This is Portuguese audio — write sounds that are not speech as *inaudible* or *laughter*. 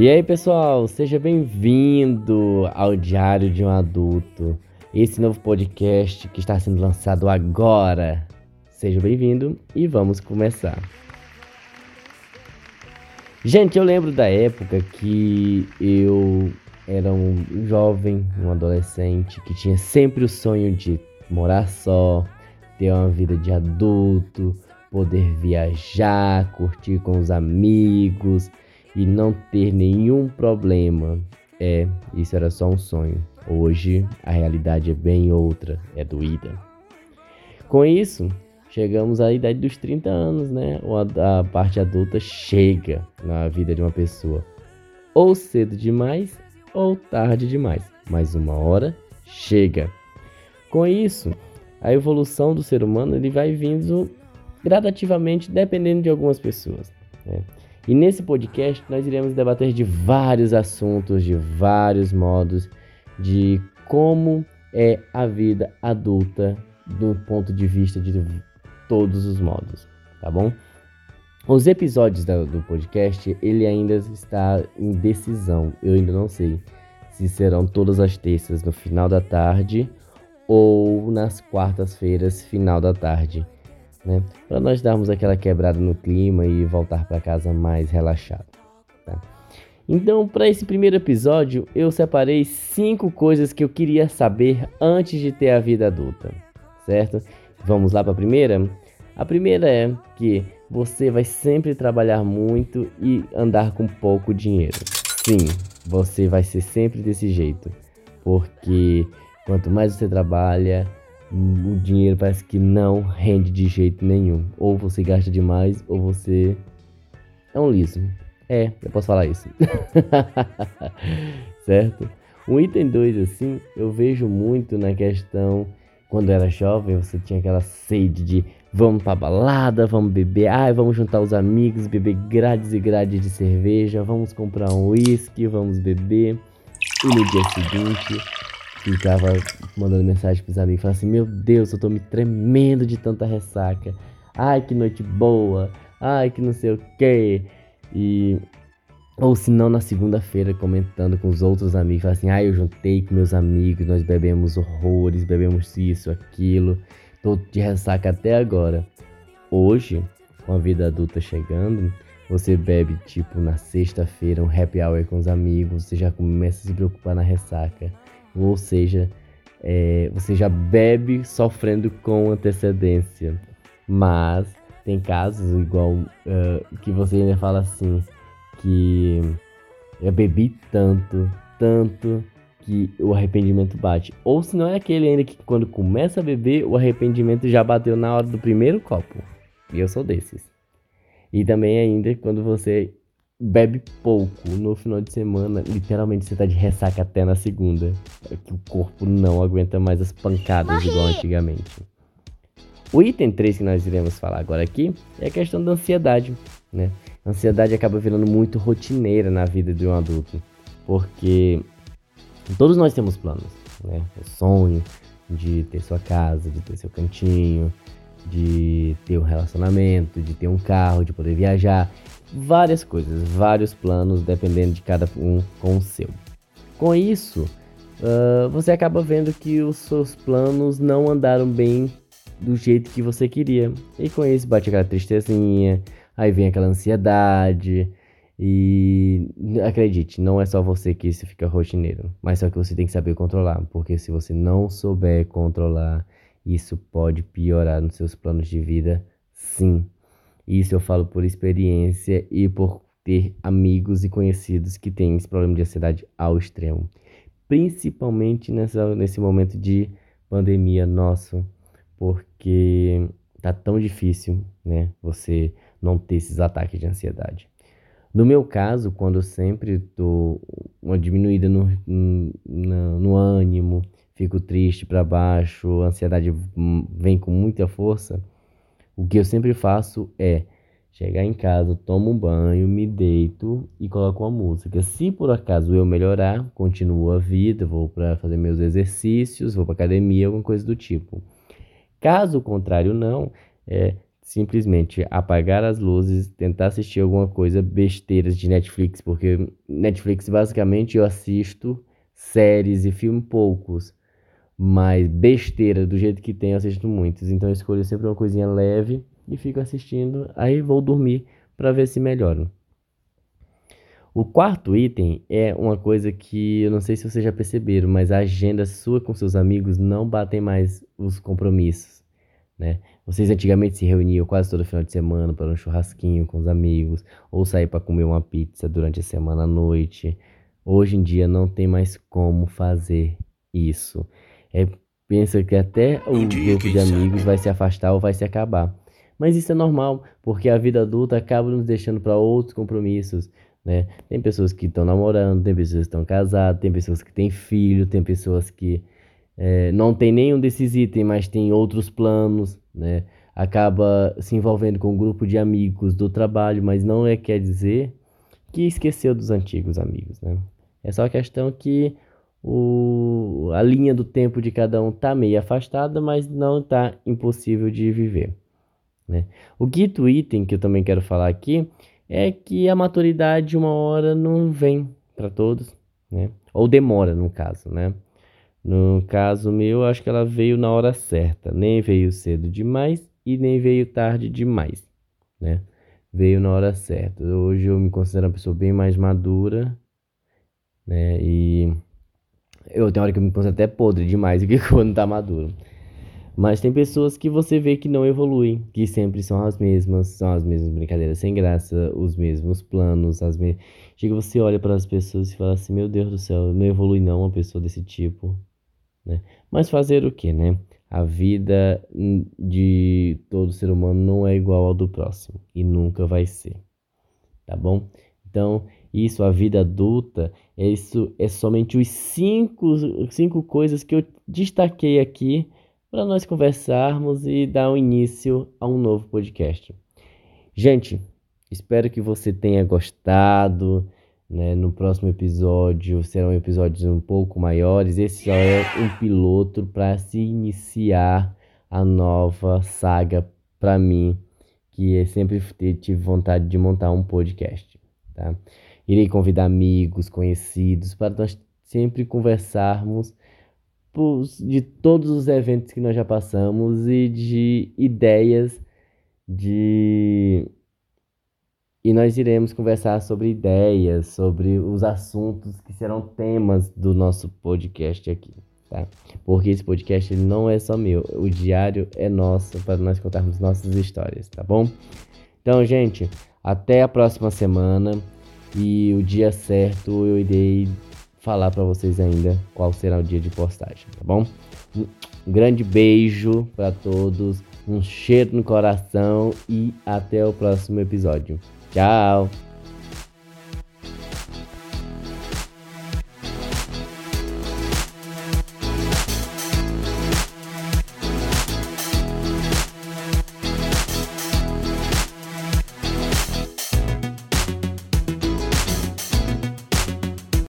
E aí, pessoal, seja bem-vindo ao Diário de um Adulto, esse novo podcast que está sendo lançado agora. Seja bem-vindo e vamos começar. Gente, eu lembro da época que eu era um jovem, um adolescente que tinha sempre o sonho de morar só, ter uma vida de adulto, poder viajar, curtir com os amigos e não ter nenhum problema. É, isso era só um sonho. Hoje a realidade é bem outra, é doída. Com isso, chegamos à idade dos 30 anos, né? A, a parte adulta chega na vida de uma pessoa. Ou cedo demais ou tarde demais, mas uma hora chega. Com isso, a evolução do ser humano ele vai vindo gradativamente, dependendo de algumas pessoas. Né? E nesse podcast nós iremos debater de vários assuntos, de vários modos, de como é a vida adulta do ponto de vista de todos os modos, tá bom? Os episódios do podcast, ele ainda está em decisão. Eu ainda não sei se serão todas as terças no final da tarde ou nas quartas-feiras, final da tarde né? Para nós darmos aquela quebrada no clima e voltar para casa mais relaxado. Tá? Então, para esse primeiro episódio, eu separei cinco coisas que eu queria saber antes de ter a vida adulta, certo? Vamos lá para a primeira? A primeira é que você vai sempre trabalhar muito e andar com pouco dinheiro. Sim, você vai ser sempre desse jeito, porque quanto mais você trabalha, o dinheiro parece que não rende de jeito nenhum. Ou você gasta demais, ou você é um liso. É, eu posso falar isso. *laughs* certo? O item 2, assim, eu vejo muito na questão. Quando era jovem, você tinha aquela sede de vamos pra balada, vamos beber, ai, vamos juntar os amigos, beber grades e grades de cerveja, vamos comprar um uísque, vamos beber. E no dia seguinte, ficava mandando mensagem pros amigos, falava assim, meu Deus, eu tô me tremendo de tanta ressaca. Ai, que noite boa. Ai, que não sei o que. E ou se não na segunda-feira comentando com os outros amigos, falava assim: "Ah, eu juntei com meus amigos, nós bebemos horrores, bebemos isso, aquilo. Tô de ressaca até agora". Hoje, com a vida adulta chegando, você bebe tipo na sexta-feira um happy hour com os amigos, você já começa a se preocupar na ressaca. Ou seja, é, você já bebe sofrendo com antecedência. Mas tem casos igual uh, que você ainda fala assim que eu bebi tanto, tanto que o arrependimento bate. Ou se não é aquele ainda que quando começa a beber, o arrependimento já bateu na hora do primeiro copo. E eu sou desses. E também ainda quando você bebe pouco no final de semana, literalmente você tá de ressaca até na segunda. É que o corpo não aguenta mais as pancadas Morri. igual antigamente. O item 3 que nós iremos falar agora aqui é a questão da ansiedade, né? A ansiedade acaba virando muito rotineira na vida de um adulto, porque todos nós temos planos, né? O sonho de ter sua casa, de ter seu cantinho, de ter um relacionamento, de ter um carro, de poder viajar várias coisas, vários planos, dependendo de cada um com o seu. Com isso, uh, você acaba vendo que os seus planos não andaram bem do jeito que você queria. E com isso bate aquela tristezinha, aí vem aquela ansiedade. E acredite, não é só você que isso fica rotineiro, mas só que você tem que saber controlar, porque se você não souber controlar, isso pode piorar nos seus planos de vida, sim. Isso eu falo por experiência e por ter amigos e conhecidos que têm esse problema de ansiedade ao extremo. Principalmente nessa, nesse momento de pandemia nosso, porque tá tão difícil, né? Você não ter esses ataques de ansiedade. No meu caso, quando eu sempre tô uma diminuída no, no, no ânimo, fico triste para baixo, a ansiedade vem com muita força, o que eu sempre faço é chegar em casa, tomo um banho, me deito e coloco uma música. Se por acaso eu melhorar, continuo a vida, vou para fazer meus exercícios, vou para academia, alguma coisa do tipo. Caso contrário não, é, simplesmente apagar as luzes, tentar assistir alguma coisa besteiras de Netflix, porque Netflix basicamente eu assisto séries e filmes poucos, mas besteira do jeito que tem eu assisto muitos, então eu escolho sempre uma coisinha leve e fico assistindo, aí vou dormir para ver se melhora. O quarto item é uma coisa que eu não sei se vocês já perceberam, mas a agenda sua com seus amigos não batem mais os compromissos, né? Vocês antigamente se reuniam quase todo final de semana para um churrasquinho com os amigos, ou sair para comer uma pizza durante a semana à noite. Hoje em dia não tem mais como fazer isso. É, pensa que até o grupo de amigos vai se afastar ou vai se acabar. Mas isso é normal, porque a vida adulta acaba nos deixando para outros compromissos. Né? Tem pessoas que estão namorando, tem pessoas que estão casadas, tem pessoas que têm filho, tem pessoas que é, não tem nenhum desses itens, mas tem outros planos, né? Acaba se envolvendo com um grupo de amigos do trabalho, mas não é quer dizer que esqueceu dos antigos amigos, né? É só a questão que o, a linha do tempo de cada um tá meio afastada, mas não tá impossível de viver, né? O quinto item que eu também quero falar aqui é que a maturidade uma hora não vem para todos, né? Ou demora no caso, né? No caso meu, acho que ela veio na hora certa. Nem veio cedo demais e nem veio tarde demais, né? Veio na hora certa. Hoje eu me considero uma pessoa bem mais madura, né? E eu tenho hora que eu me considero até podre demais *laughs* que quando tá maduro. Mas tem pessoas que você vê que não evoluem, que sempre são as mesmas, são as mesmas brincadeiras sem graça, os mesmos planos, as mesmas. Chega você olha para as pessoas e fala assim: Meu Deus do céu, não evolui não uma pessoa desse tipo. Né? Mas fazer o que, né? A vida de todo ser humano não é igual ao do próximo e nunca vai ser, tá bom? Então, isso, a vida adulta, isso é somente os cinco, cinco coisas que eu destaquei aqui para nós conversarmos e dar um início a um novo podcast. Gente, espero que você tenha gostado. Né? No próximo episódio serão episódios um pouco maiores. Esse só é um piloto para se iniciar a nova saga para mim, que é sempre tive vontade de montar um podcast. Tá? Irei convidar amigos, conhecidos, para nós sempre conversarmos de todos os eventos que nós já passamos e de ideias de e nós iremos conversar sobre ideias, sobre os assuntos que serão temas do nosso podcast aqui, tá? Porque esse podcast não é só meu, o diário é nosso para nós contarmos nossas histórias, tá bom? Então, gente, até a próxima semana e o dia certo eu irei falar para vocês ainda qual será o dia de postagem, tá bom? Um grande beijo para todos, um cheiro no coração e até o próximo episódio. Tchau!